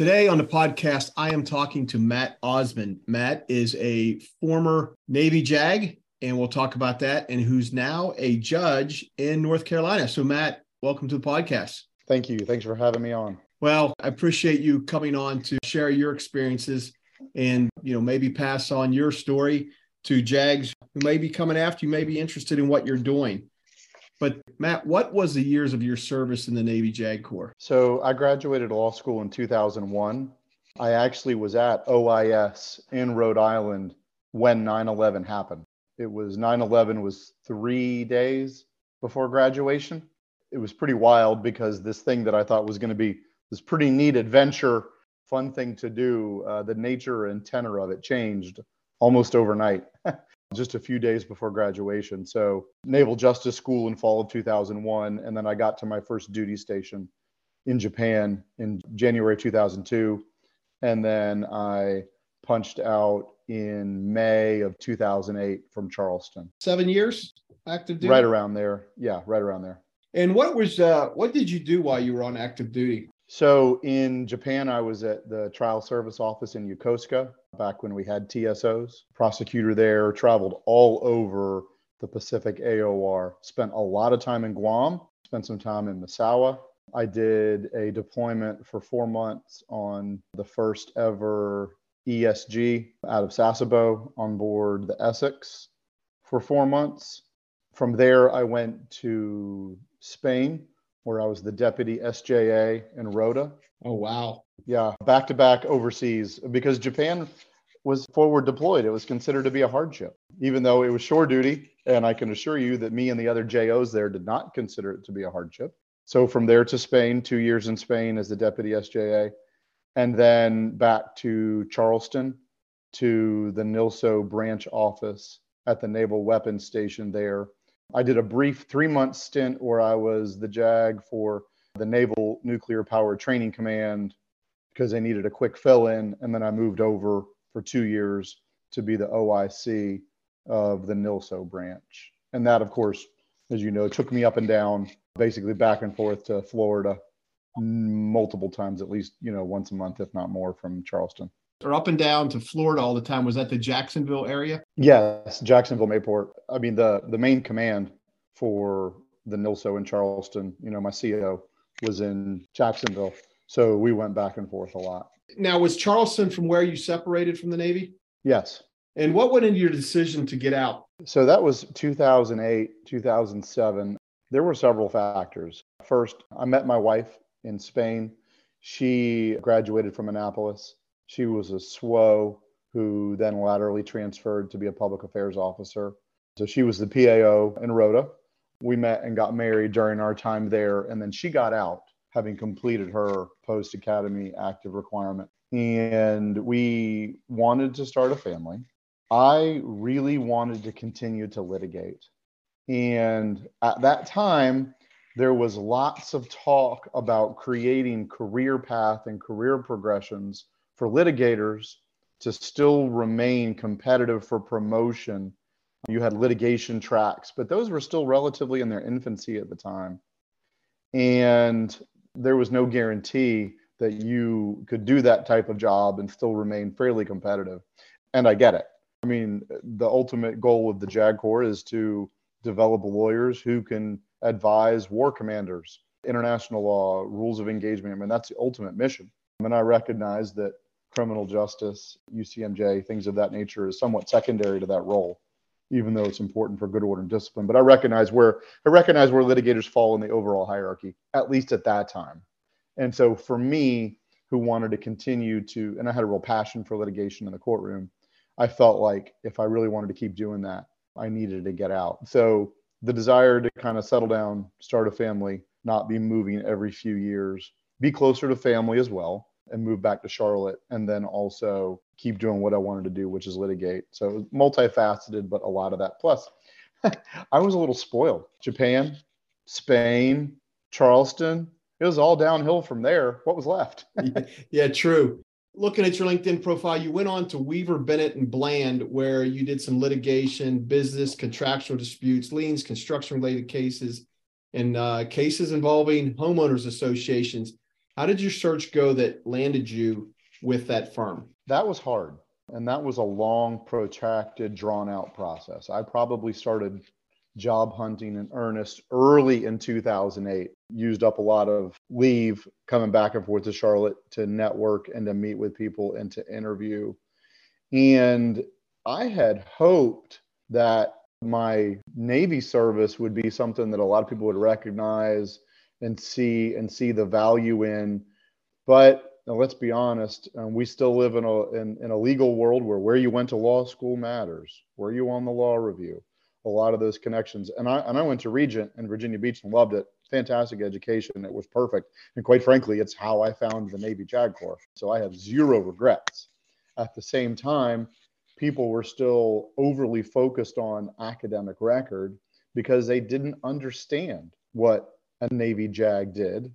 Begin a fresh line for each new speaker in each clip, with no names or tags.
Today on the podcast, I am talking to Matt Osman. Matt is a former Navy JAG, and we'll talk about that, and who's now a judge in North Carolina. So, Matt, welcome to the podcast.
Thank you. Thanks for having me on.
Well, I appreciate you coming on to share your experiences and, you know, maybe pass on your story to JAGs who may be coming after you, may be interested in what you're doing. But Matt, what was the years of your service in the Navy JAG Corps?
So I graduated law school in 2001. I actually was at OIS in Rhode Island when 9/11 happened. It was 9/11 was 3 days before graduation. It was pretty wild because this thing that I thought was going to be this pretty neat adventure, fun thing to do, uh, the nature and tenor of it changed almost overnight. just a few days before graduation. So, Naval Justice School in fall of 2001. And then I got to my first duty station in Japan in January 2002. And then I punched out in May of 2008 from Charleston.
Seven years active duty?
Right around there. Yeah, right around there.
And what was, uh, what did you do while you were on active duty?
So in Japan, I was at the trial service office in Yokosuka back when we had TSOs. Prosecutor there, traveled all over the Pacific AOR, spent a lot of time in Guam, spent some time in Misawa. I did a deployment for four months on the first ever ESG out of Sasebo on board the Essex for four months. From there, I went to Spain where I was the deputy SJA in Rota.
Oh, wow.
Yeah, back to back overseas because Japan was forward deployed. It was considered to be a hardship, even though it was shore duty. And I can assure you that me and the other JOs there did not consider it to be a hardship. So from there to Spain, two years in Spain as the deputy SJA, and then back to Charleston to the NILSO branch office at the Naval Weapons Station there I did a brief three month stint where I was the JAG for the Naval Nuclear Power Training Command because they needed a quick fill in. And then I moved over for two years to be the OIC of the NILSO branch. And that, of course, as you know, took me up and down, basically back and forth to Florida multiple times, at least, you know, once a month, if not more, from Charleston
or up and down to Florida all the time. Was that the Jacksonville area?
Yes, Jacksonville Mayport. I mean, the the main command for the NILSO in Charleston, you know, my CO was in Jacksonville. So we went back and forth a lot.
Now, was Charleston from where you separated from the Navy?
Yes.
And what went into your decision to get out?
So that was 2008, 2007. There were several factors. First, I met my wife in Spain. She graduated from Annapolis. She was a SWO who then laterally transferred to be a public affairs officer. So she was the PAO in Rota. We met and got married during our time there. And then she got out, having completed her post academy active requirement. And we wanted to start a family. I really wanted to continue to litigate. And at that time, there was lots of talk about creating career path and career progressions for litigators to still remain competitive for promotion. You had litigation tracks, but those were still relatively in their infancy at the time. And there was no guarantee that you could do that type of job and still remain fairly competitive. And I get it. I mean, the ultimate goal of the JAG Corps is to develop lawyers who can advise war commanders, international law, rules of engagement. I mean, that's the ultimate mission. And I recognize that criminal justice, UCMJ, things of that nature is somewhat secondary to that role, even though it's important for good order and discipline. But I recognize where I recognize where litigators fall in the overall hierarchy, at least at that time. And so for me, who wanted to continue to, and I had a real passion for litigation in the courtroom, I felt like if I really wanted to keep doing that, I needed to get out. So the desire to kind of settle down, start a family, not be moving every few years, be closer to family as well, and move back to Charlotte and then also keep doing what I wanted to do, which is litigate. So it was multifaceted, but a lot of that. Plus, I was a little spoiled. Japan, Spain, Charleston, it was all downhill from there. What was left?
yeah, true. Looking at your LinkedIn profile, you went on to Weaver Bennett and Bland, where you did some litigation, business, contractual disputes, liens, construction related cases, and uh, cases involving homeowners associations. How did your search go that landed you with that firm?
That was hard. And that was a long, protracted, drawn out process. I probably started job hunting in earnest early in 2008. Used up a lot of leave coming back and forth to Charlotte to network and to meet with people and to interview. And I had hoped that my Navy service would be something that a lot of people would recognize and see and see the value in. But let's be honest, um, we still live in a in, in a legal world where where you went to law school matters, where you on the law review, a lot of those connections. And I and I went to Regent in Virginia Beach and loved it. Fantastic education. It was perfect. And quite frankly, it's how I found the Navy JAG Corps. So I have zero regrets. At the same time, people were still overly focused on academic record because they didn't understand what a Navy JAG did.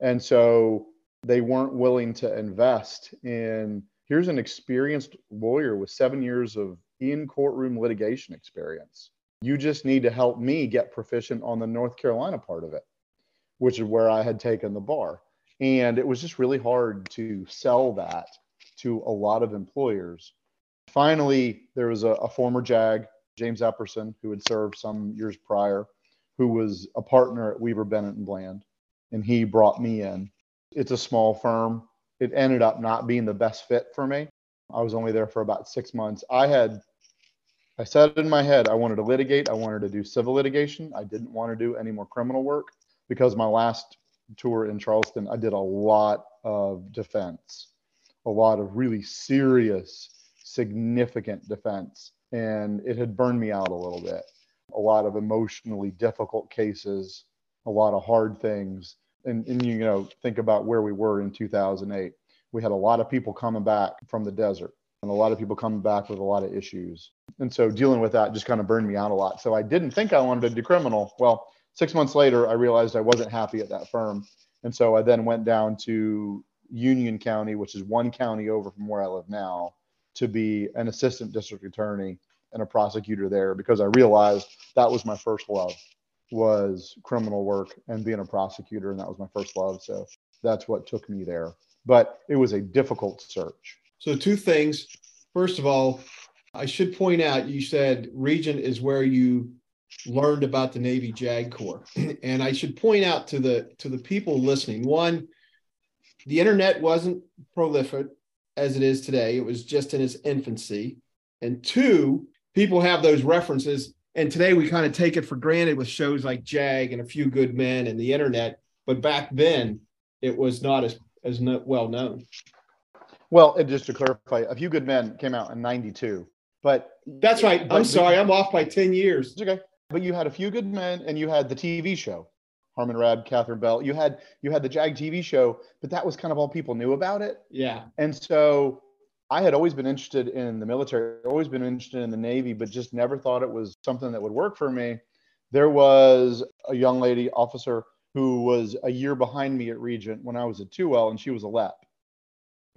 And so they weren't willing to invest in here's an experienced lawyer with seven years of in courtroom litigation experience. You just need to help me get proficient on the North Carolina part of it, which is where I had taken the bar. And it was just really hard to sell that to a lot of employers finally, there was a, a former JAG, James Epperson, who had served some years prior, who was a partner at Weaver Bennett and Bland, and he brought me in. It's a small firm. It ended up not being the best fit for me. I was only there for about six months. I had, I said in my head, I wanted to litigate. I wanted to do civil litigation. I didn't want to do any more criminal work because my last tour in Charleston, I did a lot of defense, a lot of really serious significant defense. And it had burned me out a little bit. A lot of emotionally difficult cases, a lot of hard things. And, and you know, think about where we were in 2008. We had a lot of people coming back from the desert and a lot of people coming back with a lot of issues. And so dealing with that just kind of burned me out a lot. So I didn't think I wanted to do criminal. Well, six months later, I realized I wasn't happy at that firm. And so I then went down to Union County, which is one county over from where I live now, to be an assistant district attorney and a prosecutor there because I realized that was my first love was criminal work and being a prosecutor and that was my first love. So that's what took me there. But it was a difficult search.
So two things. First of all i should point out you said Regent is where you learned about the navy jag corps. And i should point out to the to the people listening one the internet wasn't prolific as it is today. It was just in its infancy. And two, people have those references. And today we kind of take it for granted with shows like Jag and A Few Good Men and the internet. But back then, it was not as, as well known.
Well, and just to clarify, A Few Good Men came out in 92. But
that's right. I'm sorry. I'm off by 10 years.
It's okay. But you had A Few Good Men and you had the TV show. Harmon Rabb, Catherine Bell. You had you had the Jag TV show, but that was kind of all people knew about it.
Yeah.
And so I had always been interested in the military, always been interested in the Navy, but just never thought it was something that would work for me. There was a young lady officer who was a year behind me at Regent when I was at 2L, and she was a LEP.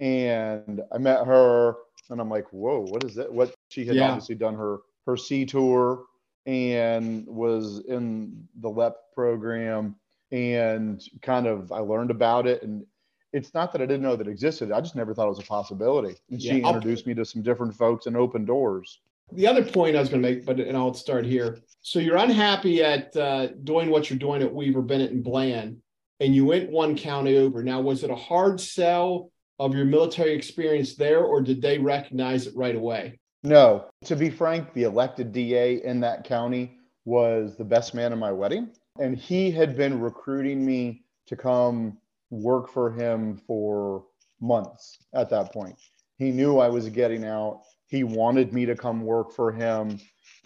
And I met her, and I'm like, whoa, what is that? What she had yeah. obviously done her her sea tour and was in the LEP program and kind of I learned about it and it's not that I didn't know that existed. I just never thought it was a possibility. And yeah, she introduced I'll, me to some different folks and opened doors.
The other point I was going to make, but and I'll start here. So you're unhappy at uh, doing what you're doing at Weaver, Bennett, and Bland, and you went one county over. Now, was it a hard sell of your military experience there, or did they recognize it right away?
No. To be frank, the elected DA in that county was the best man in my wedding. And he had been recruiting me to come work for him for months at that point. He knew I was getting out. He wanted me to come work for him.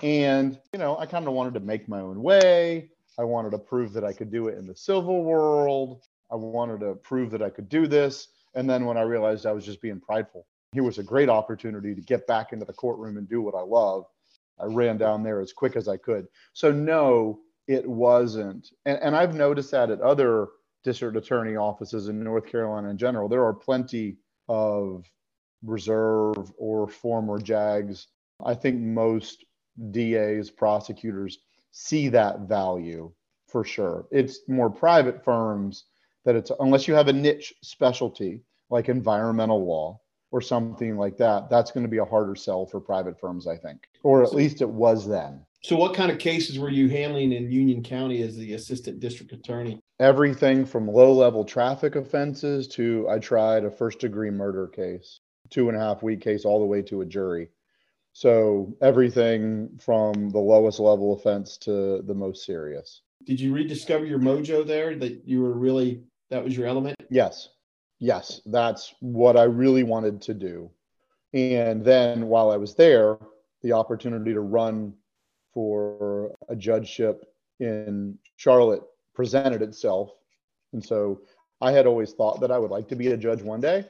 And, you know, I kind of wanted to make my own way. I wanted to prove that I could do it in the civil world. I wanted to prove that I could do this. And then when I realized I was just being prideful, here was a great opportunity to get back into the courtroom and do what I love. I ran down there as quick as I could. So, no, it wasn't. And, and I've noticed that at other district attorney offices in North Carolina in general. There are plenty of reserve or former JAGs. I think most DAs, prosecutors see that value for sure. It's more private firms that it's, unless you have a niche specialty like environmental law or something like that, that's going to be a harder sell for private firms, I think, or at least it was then.
So, what kind of cases were you handling in Union County as the assistant district attorney?
Everything from low level traffic offenses to I tried a first degree murder case, two and a half week case, all the way to a jury. So, everything from the lowest level offense to the most serious.
Did you rediscover your mojo there that you were really, that was your element?
Yes. Yes. That's what I really wanted to do. And then while I was there, the opportunity to run for a judgeship in Charlotte presented itself. And so I had always thought that I would like to be a judge one day,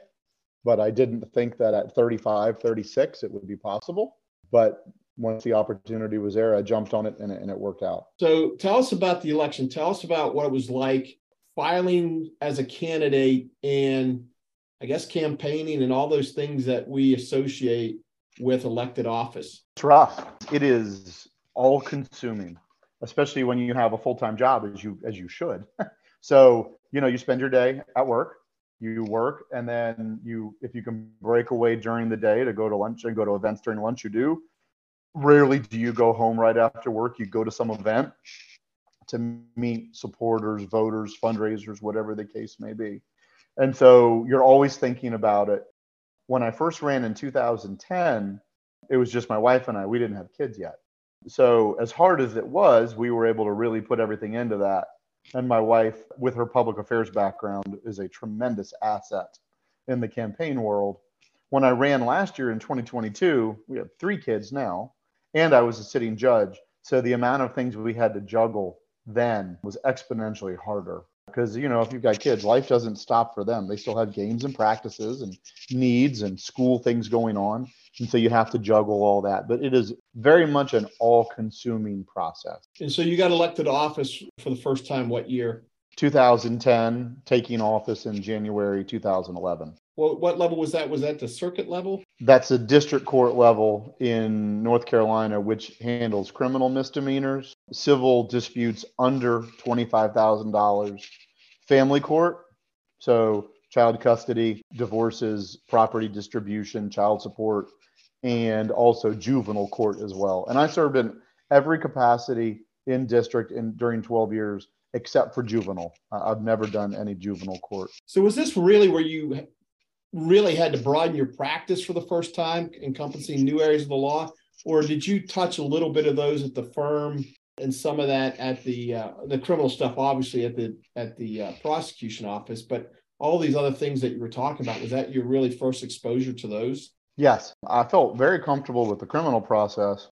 but I didn't think that at 35, 36 it would be possible. But once the opportunity was there, I jumped on it and, it and it worked out.
So tell us about the election. Tell us about what it was like filing as a candidate and I guess campaigning and all those things that we associate with elected office.
It's rough. It is all consuming, especially when you have a full-time job as you as you should. so, you know, you spend your day at work, you work, and then you if you can break away during the day to go to lunch and go to events during lunch, you do. Rarely do you go home right after work. You go to some event to meet supporters, voters, fundraisers, whatever the case may be. And so you're always thinking about it. When I first ran in 2010, it was just my wife and I. We didn't have kids yet. So, as hard as it was, we were able to really put everything into that. And my wife, with her public affairs background, is a tremendous asset in the campaign world. When I ran last year in 2022, we have three kids now, and I was a sitting judge. So, the amount of things we had to juggle then was exponentially harder because you know if you've got kids life doesn't stop for them. They still have games and practices and needs and school things going on. And so you have to juggle all that. But it is very much an all consuming process.
And so you got elected to office for the first time what year?
2010 taking office in january 2011
well, what level was that? Was that the circuit level?
That's a district court level in North Carolina, which handles criminal misdemeanors, civil disputes under $25,000, family court, so child custody, divorces, property distribution, child support, and also juvenile court as well. And I served in every capacity in district in during 12 years except for juvenile. I've never done any juvenile court.
So was this really where you really had to broaden your practice for the first time, encompassing new areas of the law, or did you touch a little bit of those at the firm and some of that at the uh, the criminal stuff, obviously at the at the uh, prosecution office, but all these other things that you were talking about was that your really first exposure to those?
Yes, I felt very comfortable with the criminal process.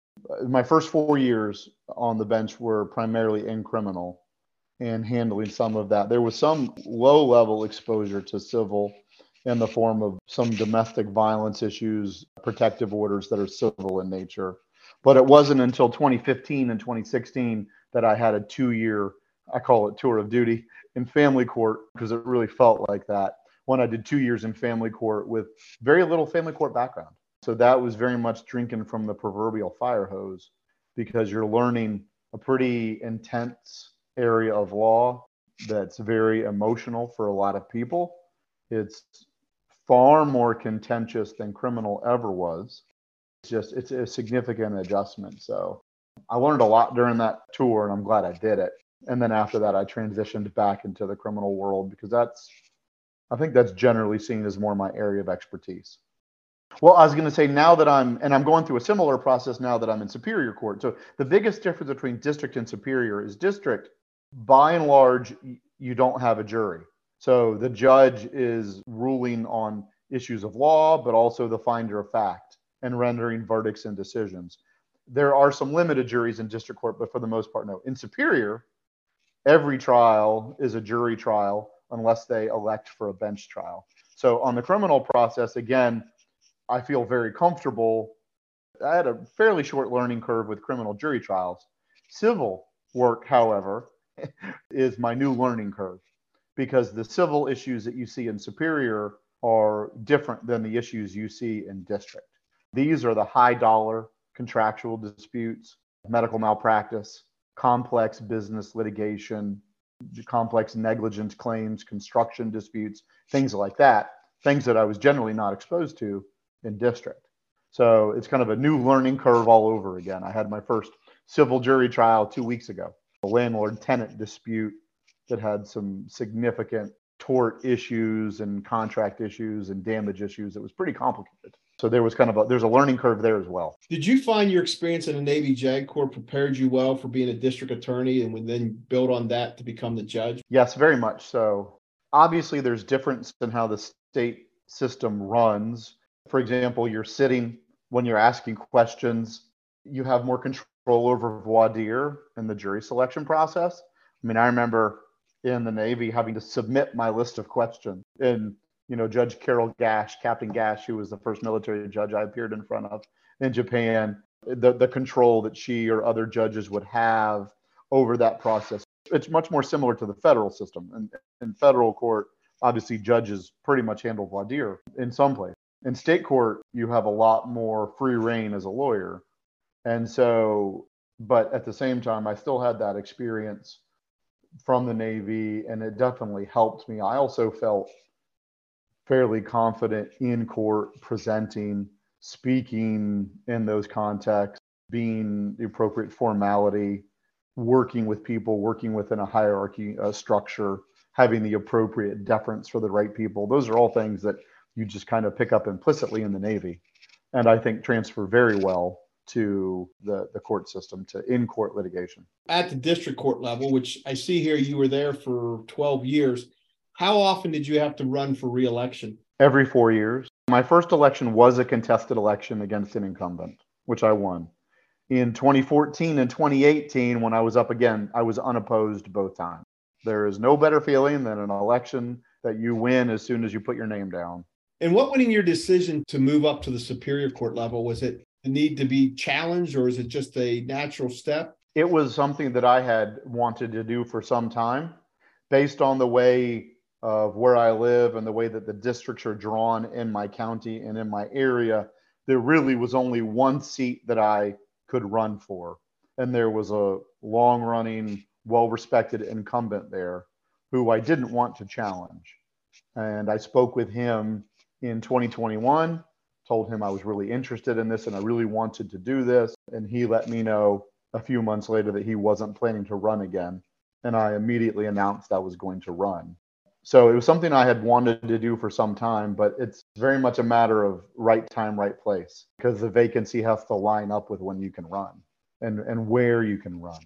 My first four years on the bench were primarily in criminal and handling some of that. There was some low level exposure to civil in the form of some domestic violence issues, protective orders that are civil in nature. But it wasn't until 2015 and 2016 that I had a two year, I call it tour of duty, in family court because it really felt like that when I did two years in family court with very little family court background. So that was very much drinking from the proverbial fire hose because you're learning a pretty intense area of law that's very emotional for a lot of people. It's far more contentious than criminal ever was. It's just it's a significant adjustment. So I learned a lot during that tour, and I'm glad I did it. And then after that, I transitioned back into the criminal world because that's I think that's generally seen as more my area of expertise. Well, I was going to say now that I'm, and I'm going through a similar process now that I'm in Superior Court. So the biggest difference between district and Superior is district, by and large, you don't have a jury. So the judge is ruling on issues of law, but also the finder of fact and rendering verdicts and decisions. There are some limited juries in district court, but for the most part, no. In Superior, every trial is a jury trial unless they elect for a bench trial. So on the criminal process, again, I feel very comfortable. I had a fairly short learning curve with criminal jury trials. Civil work, however, is my new learning curve because the civil issues that you see in Superior are different than the issues you see in district. These are the high dollar contractual disputes, medical malpractice, complex business litigation, complex negligence claims, construction disputes, things like that, things that I was generally not exposed to in district. So it's kind of a new learning curve all over again. I had my first civil jury trial two weeks ago, a landlord tenant dispute that had some significant tort issues and contract issues and damage issues. It was pretty complicated. So there was kind of a there's a learning curve there as well.
Did you find your experience in the Navy JAG Corps prepared you well for being a district attorney and would then build on that to become the judge?
Yes, very much so. Obviously, there's difference in how the state system runs. For example, you're sitting when you're asking questions, you have more control over voir dire in the jury selection process. I mean, I remember in the Navy having to submit my list of questions. And, you know, Judge Carol Gash, Captain Gash, who was the first military judge I appeared in front of in Japan, the, the control that she or other judges would have over that process. It's much more similar to the federal system. And in federal court, obviously, judges pretty much handle voir dire in some place. In state court, you have a lot more free reign as a lawyer. And so, but at the same time, I still had that experience from the Navy, and it definitely helped me. I also felt fairly confident in court, presenting, speaking in those contexts, being the appropriate formality, working with people, working within a hierarchy a structure, having the appropriate deference for the right people. Those are all things that you just kind of pick up implicitly in the Navy, and I think transfer very well to the, the court system, to in court litigation.
At the district court level, which I see here you were there for 12 years, how often did you have to run for reelection?
Every four years. My first election was a contested election against an incumbent, which I won. In 2014 and 2018, when I was up again, I was unopposed both times. There is no better feeling than an election that you win as soon as you put your name down.
And what went in your decision to move up to the Superior Court level? Was it the need to be challenged, or is it just a natural step?
It was something that I had wanted to do for some time, based on the way of where I live and the way that the districts are drawn in my county and in my area. There really was only one seat that I could run for, and there was a long running, well respected incumbent there who I didn't want to challenge. And I spoke with him in 2021 told him I was really interested in this and I really wanted to do this. And he let me know a few months later that he wasn't planning to run again. And I immediately announced I was going to run. So it was something I had wanted to do for some time, but it's very much a matter of right time, right place, because the vacancy has to line up with when you can run and, and where you can run.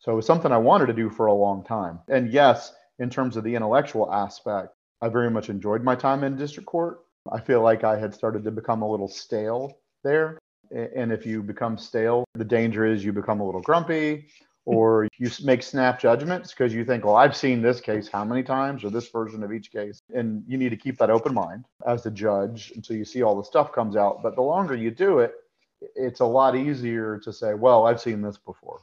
So it was something I wanted to do for a long time. And yes, in terms of the intellectual aspect, I very much enjoyed my time in district court. I feel like I had started to become a little stale there. And if you become stale, the danger is you become a little grumpy or you make snap judgments because you think, well, I've seen this case how many times or this version of each case. And you need to keep that open mind as a judge until you see all the stuff comes out. But the longer you do it, it's a lot easier to say, well, I've seen this before.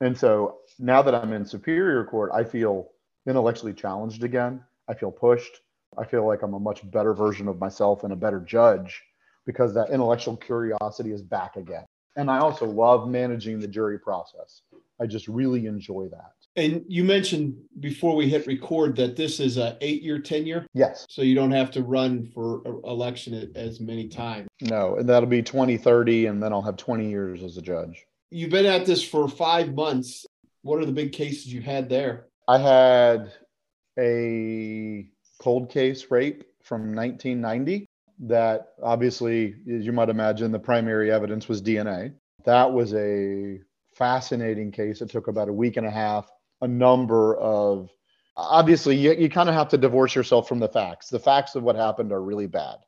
And so now that I'm in superior court, I feel intellectually challenged again. I feel pushed. I feel like I'm a much better version of myself and a better judge because that intellectual curiosity is back again. And I also love managing the jury process. I just really enjoy that.
And you mentioned before we hit record that this is a eight-year tenure.
Yes.
So you don't have to run for election as many times.
No, and that'll be 2030, and then I'll have 20 years as a judge.
You've been at this for five months. What are the big cases you had there?
I had a cold case rape from 1990 that obviously, as you might imagine, the primary evidence was DNA. That was a fascinating case. It took about a week and a half, a number of obviously you, you kind of have to divorce yourself from the facts. The facts of what happened are really bad.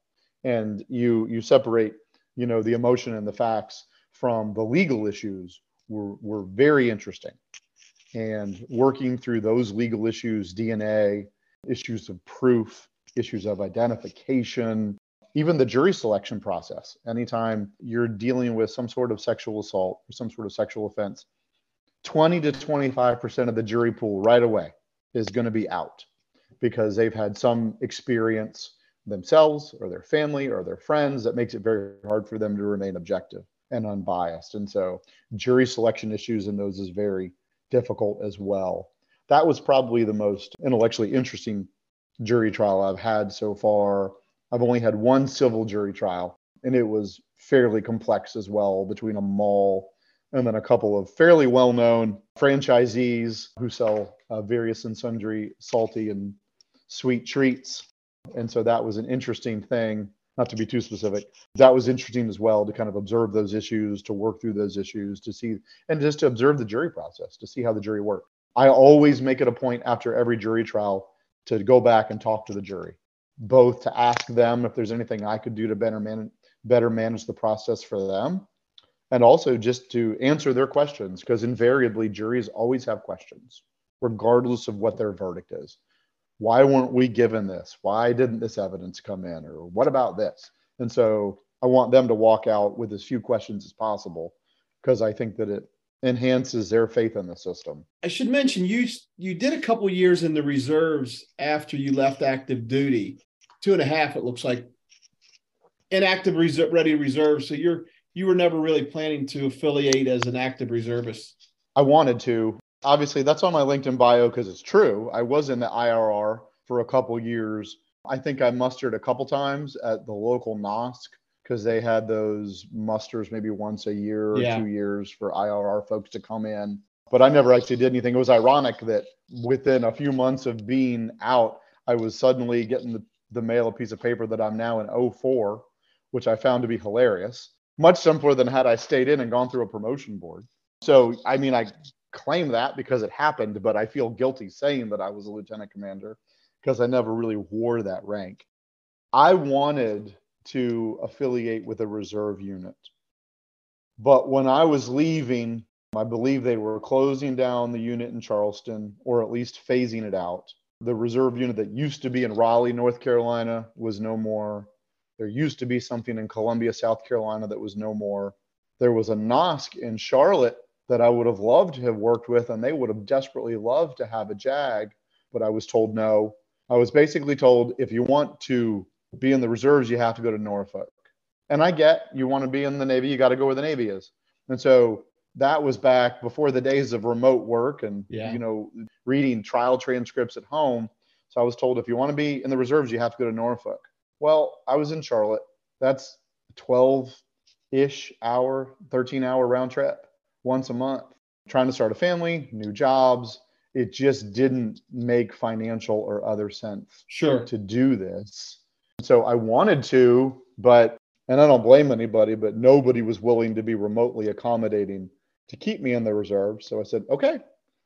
And you you separate, you know, the emotion and the facts from the legal issues were, were very interesting. And working through those legal issues, DNA, issues of proof, issues of identification, even the jury selection process. Anytime you're dealing with some sort of sexual assault or some sort of sexual offense, 20 to 25% of the jury pool right away is going to be out because they've had some experience themselves or their family or their friends that makes it very hard for them to remain objective and unbiased. And so jury selection issues in those is very difficult as well. That was probably the most intellectually interesting jury trial I've had so far. I've only had one civil jury trial, and it was fairly complex as well between a mall and then a couple of fairly well known franchisees who sell uh, various and sundry salty and sweet treats. And so that was an interesting thing, not to be too specific. That was interesting as well to kind of observe those issues, to work through those issues, to see, and just to observe the jury process, to see how the jury worked. I always make it a point after every jury trial to go back and talk to the jury, both to ask them if there's anything I could do to better, man- better manage the process for them, and also just to answer their questions, because invariably juries always have questions, regardless of what their verdict is. Why weren't we given this? Why didn't this evidence come in? Or what about this? And so I want them to walk out with as few questions as possible because I think that it enhances their faith in the system.
I should mention you you did a couple years in the reserves after you left active duty, two and a half it looks like, inactive reserve, ready reserve. So you're you were never really planning to affiliate as an active reservist.
I wanted to. Obviously, that's on my LinkedIn bio because it's true. I was in the IRR for a couple years. I think I mustered a couple times at the local NOSC because they had those musters maybe once a year or yeah. two years for IRR folks to come in. But I never actually did anything. It was ironic that within a few months of being out, I was suddenly getting the, the mail a piece of paper that I'm now in 04, which I found to be hilarious. Much simpler than had I stayed in and gone through a promotion board. So, I mean, I claim that because it happened, but I feel guilty saying that I was a lieutenant commander because I never really wore that rank. I wanted to affiliate with a reserve unit. But when I was leaving, I believe they were closing down the unit in Charleston or at least phasing it out. The reserve unit that used to be in Raleigh, North Carolina was no more. There used to be something in Columbia, South Carolina that was no more. There was a NOSC in Charlotte that I would have loved to have worked with, and they would have desperately loved to have a JAG, but I was told no. I was basically told if you want to be in the reserves, you have to go to Norfolk. And I get you want to be in the Navy, you got to go where the Navy is. And so that was back before the days of remote work and yeah. you know reading trial transcripts at home. So I was told if you want to be in the reserves, you have to go to Norfolk. Well, I was in Charlotte. That's 12 ish hour, 13 hour round trip once a month. Trying to start a family, new jobs. It just didn't make financial or other sense
sure.
to do this. So I wanted to, but, and I don't blame anybody, but nobody was willing to be remotely accommodating to keep me in the reserve. So I said, okay,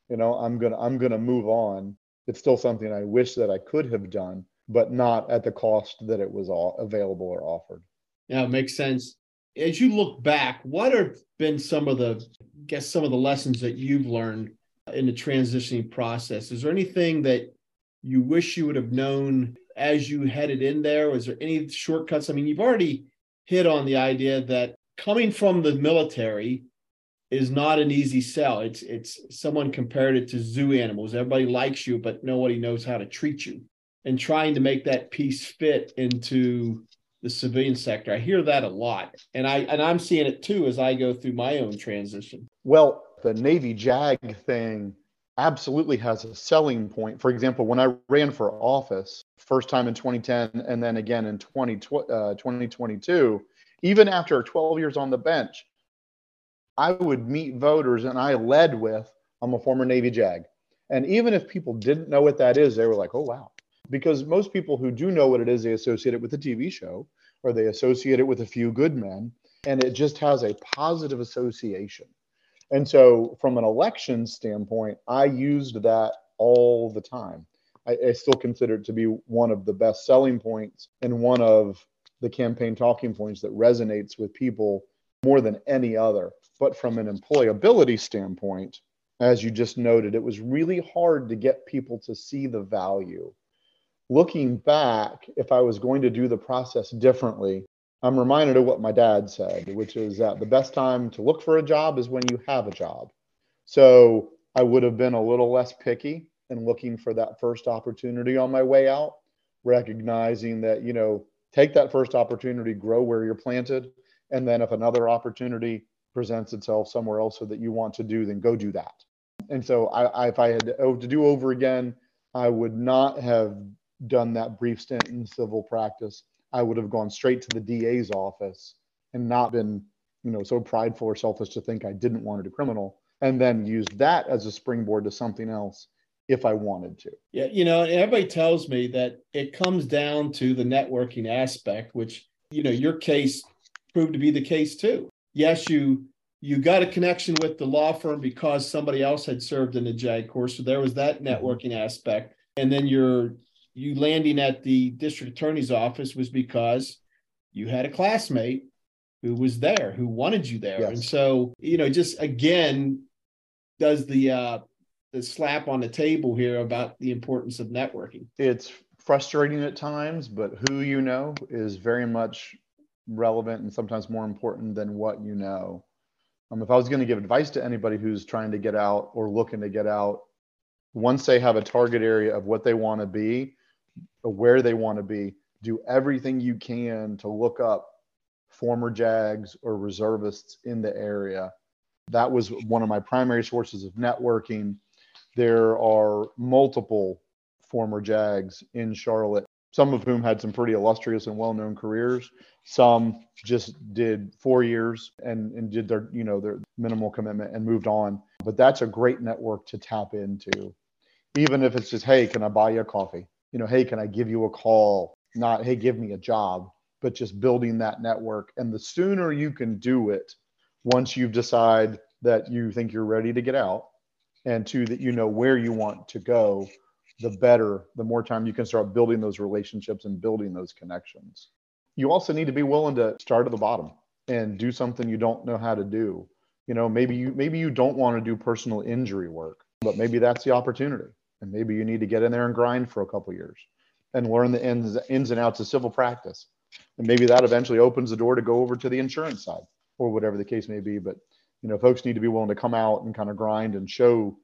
you know, I'm to, I'm to move on. It's still something I wish that I could have done, but not at the cost that it was all available or offered.
Yeah, it makes sense. As you look back, what have been some of the, I guess, some of the lessons that you've learned in the transitioning process? Is there anything that you wish you would have known as you headed in there? Was there any shortcuts? I mean, you've already hit on the idea that coming from the military is not an easy sell. It's it's someone compared it to zoo animals. Everybody likes you, but nobody knows how to treat you. And trying to make that piece fit into the civilian sector. I hear that a lot. And I and I'm seeing it too as I go through my own transition.
Well, the Navy JAG thing absolutely has a selling point. For example, when I ran for office, first time in 2010 and then again in 20, uh, 2022, even after 12 years on the bench, I would meet voters and I led with, I'm a former Navy JAG. And even if people didn't know what that is, they were like, oh, wow. Because most people who do know what it is, they associate it with a TV show or they associate it with a few good men. And it just has a positive association. And so, from an election standpoint, I used that all the time. I, I, still consider it to be one of the best selling points and one of the campaign talking points that resonates with people more than any other. But from an employability standpoint, as you just noted, it was really hard to get people to see the value looking back, if I was going to do the process differently, I'm reminded of what my dad said, which is that the best time to look for a job is when you have a job. So I would have been a little less picky and looking for that first opportunity on my way out, recognizing that, you know, take that first opportunity, grow where you're planted. And then if another opportunity presents itself somewhere else so that you want to do, then go do that. And so I, I if I had to, to do over again, I would not have done that brief stint in civil practice. I would have gone straight to the DA's office and not been, you know, so prideful or selfish to think I didn't want to do criminal and then used that as a springboard to something else if I wanted to.
Yeah, you know, everybody tells me that it comes down to the networking aspect, which, you know, your case proved to be the case too. Yes, you you got a connection with the law firm because somebody else had served in the JAG Corps. So there was that mm-hmm. networking aspect. And then you're you landing at the district attorney's office was because you had a classmate who was there, who wanted you there. Yes. And so, you know, just again, does the uh the slap on the table here about the importance of networking.
It's frustrating at times, but who you know is very much relevant and sometimes more important than what you know. Um, if I was going to give advice to anybody who's trying to get out or looking to get out, once they have a target area of what they want to be, where they want to be, do everything you can to look up former JAGs or reservists in the area. That was one of my primary sources of networking. There are multiple former JAGs in Charlotte, some of whom had some pretty illustrious and well-known careers. Some just did four years and, and did their, you know, their minimal commitment and moved on. But that's a great network to tap into. Even if it's just, hey, can I buy you a coffee? You know, hey, can I give you a call? Not, hey, give me a job, but just building that network. And the sooner you can do it, once you've decided that you think you're ready to get out, and two, that you know where you want to go, the better, the more time you can start building those relationships and building those connections. You also need to be willing to start at the bottom and do something you don't know how to do. You know, maybe you maybe you don't want to do personal injury work, but maybe that's the opportunity. And maybe you need to get in there and grind for a couple years and learn the ins, ins and outs of civil practice. And maybe that eventually opens the door to go over to the insurance side or whatever the case may be. But, you know, folks need to be willing to come out and kind of grind and show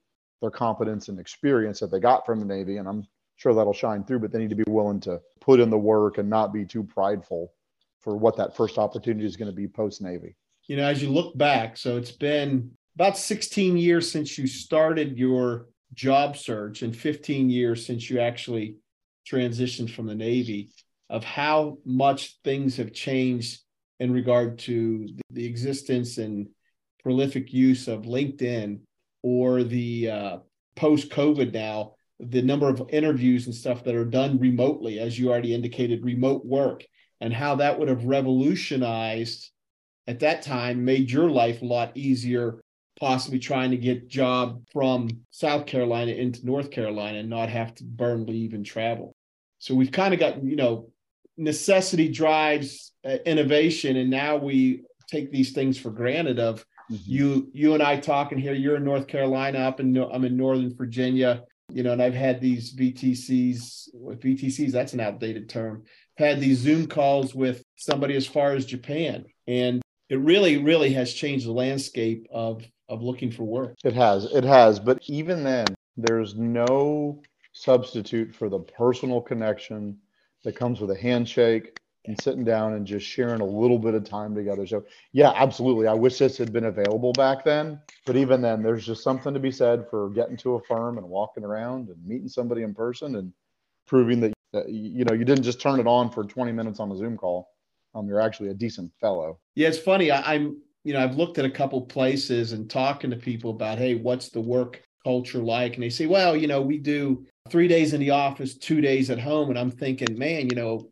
their competence and experience that they got from the Navy. And I'm sure that'll shine through, but they need to be willing to put in the work and not be too prideful for what that first opportunity is going to be post Navy.
You know, as you look back, so it's been about 16 years since you started your job search and 15 years since you actually transitioned from the Navy, of how much things have changed in regard to the existence and prolific use of LinkedIn or the uh, post COVID now, the number of interviews and stuff that are done remotely, as you already indicated, remote work, and how that would have revolutionized at that time, made your life a lot easier, possibly trying to get job from South Carolina into North Carolina and not have to burn leave and travel. So we've kind of got, you know, necessity drives uh, innovation, and now we take these things for granted of Mm-hmm. You you and I talking here. You're in North Carolina. Up in I'm in Northern Virginia. You know, and I've had these VTCs. VTCs, that's an outdated term. Had these Zoom calls with somebody as far as Japan, and it really, really has changed the landscape of of looking for work.
It has. It has. But even then, there's no substitute for the personal connection that comes with a handshake, and sitting down and just sharing a little bit of time together. So, yeah, absolutely. I wish this had been available back then. But even then, there's just something to be said for getting to a firm and walking around and meeting somebody in person and proving that, uh, you know, you didn't just turn it on for 20 minutes on a Zoom call. Um, you're actually a decent fellow.
Yeah, it's funny. I, I'm, you know, I've looked at a couple places and talking to people about, hey, what's the work culture like? And they say, well, you know, we do three days in the office, two days at home. And I'm thinking, man, you know,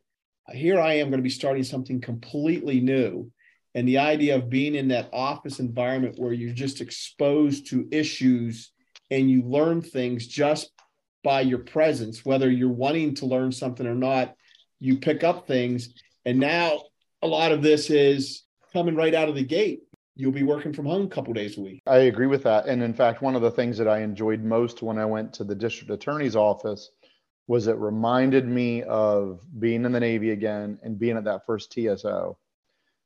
here I am going to be starting something completely new. And the idea of being in that office environment where you're just exposed to issues and you learn things just by your presence, whether you're wanting to learn something or not, you pick up things. And now a lot of this is coming right out of the gate. You'll be working from home a couple days a week.
I agree with that. And in fact, one of the things that I enjoyed most when I went to the district attorney's office was it reminded me of being in the Navy again and being at that first TSO.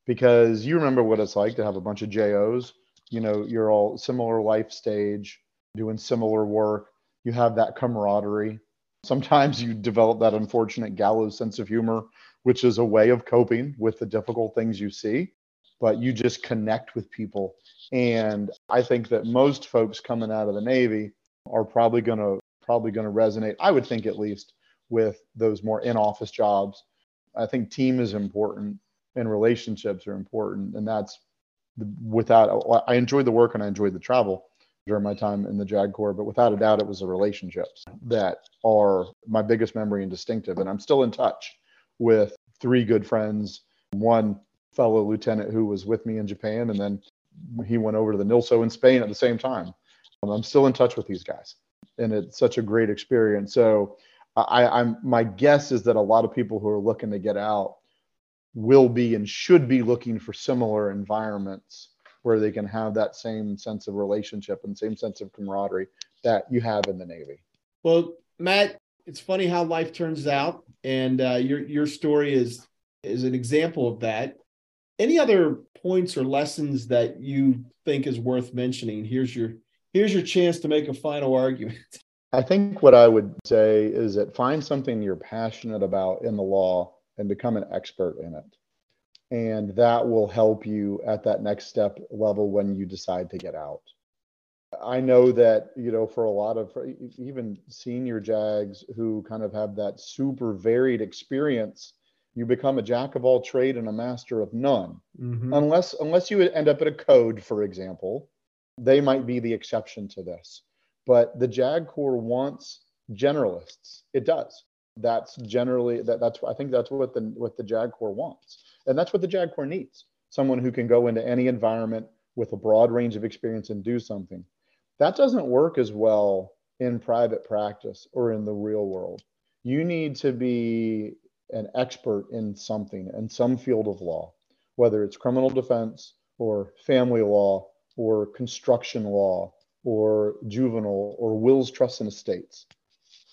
Because you remember what it's like to have a bunch of JOs. You know, you're all similar life stage, doing similar work. You have that camaraderie. Sometimes you develop that unfortunate gallows sense of humor, which is a way of coping with the difficult things you see, but you just connect with people. And I think that most folks coming out of the Navy are probably going to probably going to resonate, I would think at least, with those more in office jobs. I think team is important and relationships are important. And that's without, I enjoyed the work and I enjoyed the travel during my time in the JAG Corps, but without a doubt, it was the relationships that are my biggest memory and distinctive. And I'm still in touch with three good friends, one fellow lieutenant who was with me in Japan, and then he went over to the NILSO in Spain at the same time. Um, I'm still in touch with these guys and it's such a great experience. So I, I'm my guess is that a lot of people who are looking to get out will be and should be looking for similar environments where they can have that same sense of relationship and same sense of camaraderie that you have in the Navy.
Well, Matt, it's funny how life turns out, and uh, your your story is is an example of that. Any other points or lessons that you think is worth mentioning? Here's your here's your chance to make a final argument.
I think what I would say is that find something you're passionate about in the law and become an expert in it. And that will help you at that next step level when you decide to get out. I know that, you know, for a lot of even senior JAGs who kind of have that super varied experience, you become a jack of all trade and a master of none. Mm-hmm. Unless unless you end up at a code, for example, they might be the exception to this. But the JAG Corps wants generalists. It does. That's generally that, that's I think that's what the what the JAG Corps wants. And that's what the JAG Corps needs. Someone who can go into any environment with a broad range of experience and do something. That doesn't work as well in private practice or in the real world. You need to be an expert in something, in some field of law, whether it's criminal defense or family law or construction law or juvenile or wills, trusts, and estates.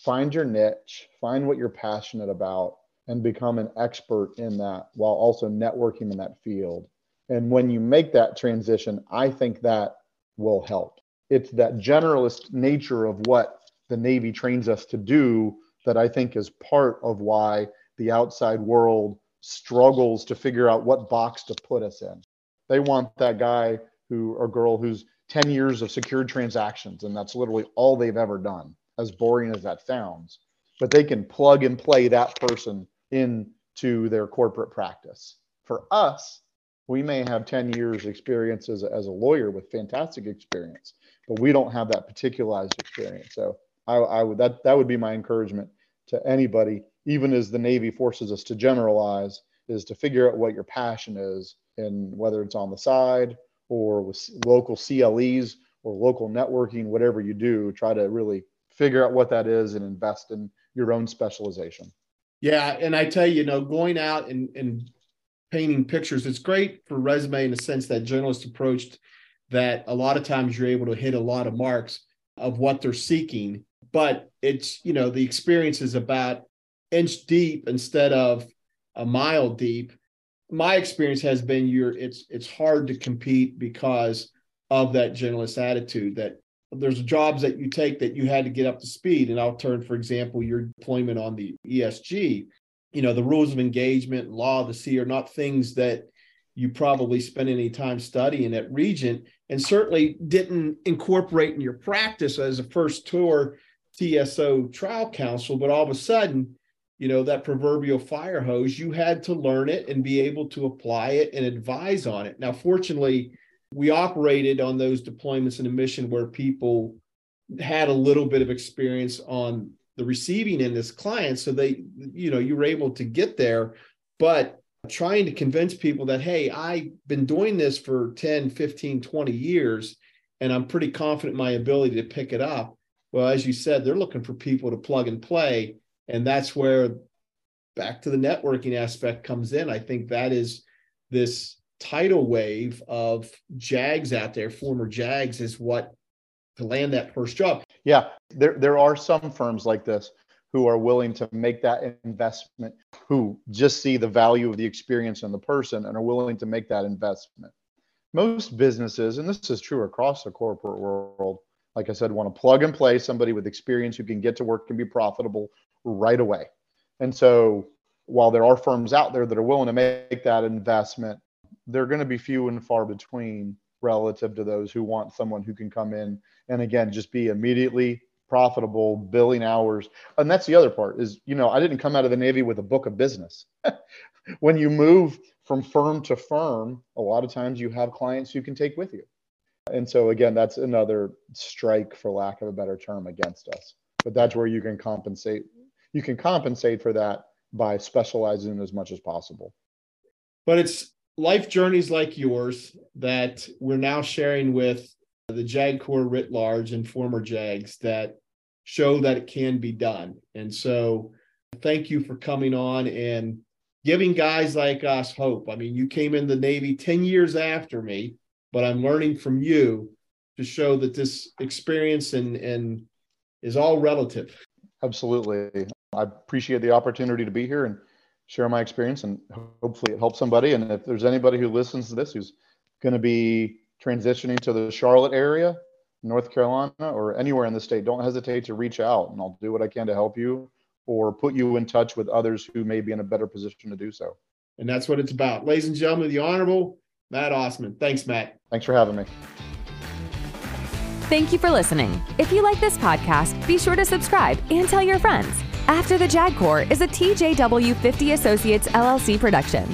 Find your niche, find what you're passionate about, and become an expert in that while also networking in that field. And when you make that transition, I think that will help. It's that generalist nature of what the Navy trains us to do that I think is part of why the outside world struggles to figure out what box to put us in. They want that guy who a girl who's 10 years of secured transactions and that's literally all they've ever done as boring as that sounds. But they can plug and play that person into their corporate practice. For us we may have 10 years experience as a, as a lawyer with fantastic experience but we don't have that particularized experience. So I, I would that that would be my encouragement to anybody even as the navy forces us to generalize is to figure out what your passion is and whether it's on the side or with local CLEs or local networking, whatever you do, try to really figure out what that is and invest in your own specialization.
Yeah. And I tell you, you know, going out and, and painting pictures, it's great for resume in the sense that journalists approached that a lot of times you're able to hit a lot of marks of what they're seeking. But it's, you know, the experience is about inch deep instead of a mile deep my experience has been you're it's it's hard to compete because of that generalist attitude that there's jobs that you take that you had to get up to speed. And i'll turn for example your deployment on the esg you know the rules of engagement law of the sea are not things that you probably spend any time studying at regent and certainly didn't incorporate in your practice as a first tour tso trial counsel but all of a sudden you know that proverbial fire hose you had to learn it and be able to apply it and advise on it. Now fortunately we operated on those deployments in a mission where people had a little bit of experience on the receiving end as clients so they you know you were able to get there. But trying to convince people that hey i've been doing this for 10 15 20 years and i'm pretty confident my ability to pick it up well as you said they're looking for people to plug and play and that's where back to the networking aspect comes in. I think that is this tidal wave of JAGs out there, former JAGs, is what to land that first job.
Yeah, there there are some firms like this who are willing to make that investment, who just see the value of the experience and the person and are willing to make that investment. Most businesses, and this is true across the corporate world, like I said, want to plug and play somebody with experience who can get to work and be profitable right away. And so while there are firms out there that are willing to make that investment, they're going to be few and far between relative to those who want someone who can come in and again just be immediately profitable billing hours. And that's the other part is you know i didn't come out of the navy with a book of business. When you move from firm to firm a lot of times you have clients you can take with you. And so again that's another strike for lack of a better term against us. But that's where you can compensate you can compensate for that by specializing as much as possible
but it's life journeys like yours that we're now sharing with the JAG Corps writ large and former JAGs that show that it can be done. And so thank you for coming on and giving guys like us hope. I mean, you came in the Navy 10 years after me, but I'm learning from you to show that this experience and, and is all relative.
Absolutely. I appreciate the opportunity to be here and share my experience and hopefully it helps somebody. And if there's anybody who listens to this who's going to be transitioning to the Charlotte area, North Carolina, or anywhere in the state, don't hesitate to reach out and I'll do what I can to help you or put you in touch with others who may be in a better position to do so.
And that's what it's about. Ladies and gentlemen, the Honorable Matt Osman. Thanks, Matt.
Thanks for having me.
Thank you for listening. If you like this podcast, be sure to subscribe and tell your friends. After the JAG Corps is a TJW 50 Associates LLC production.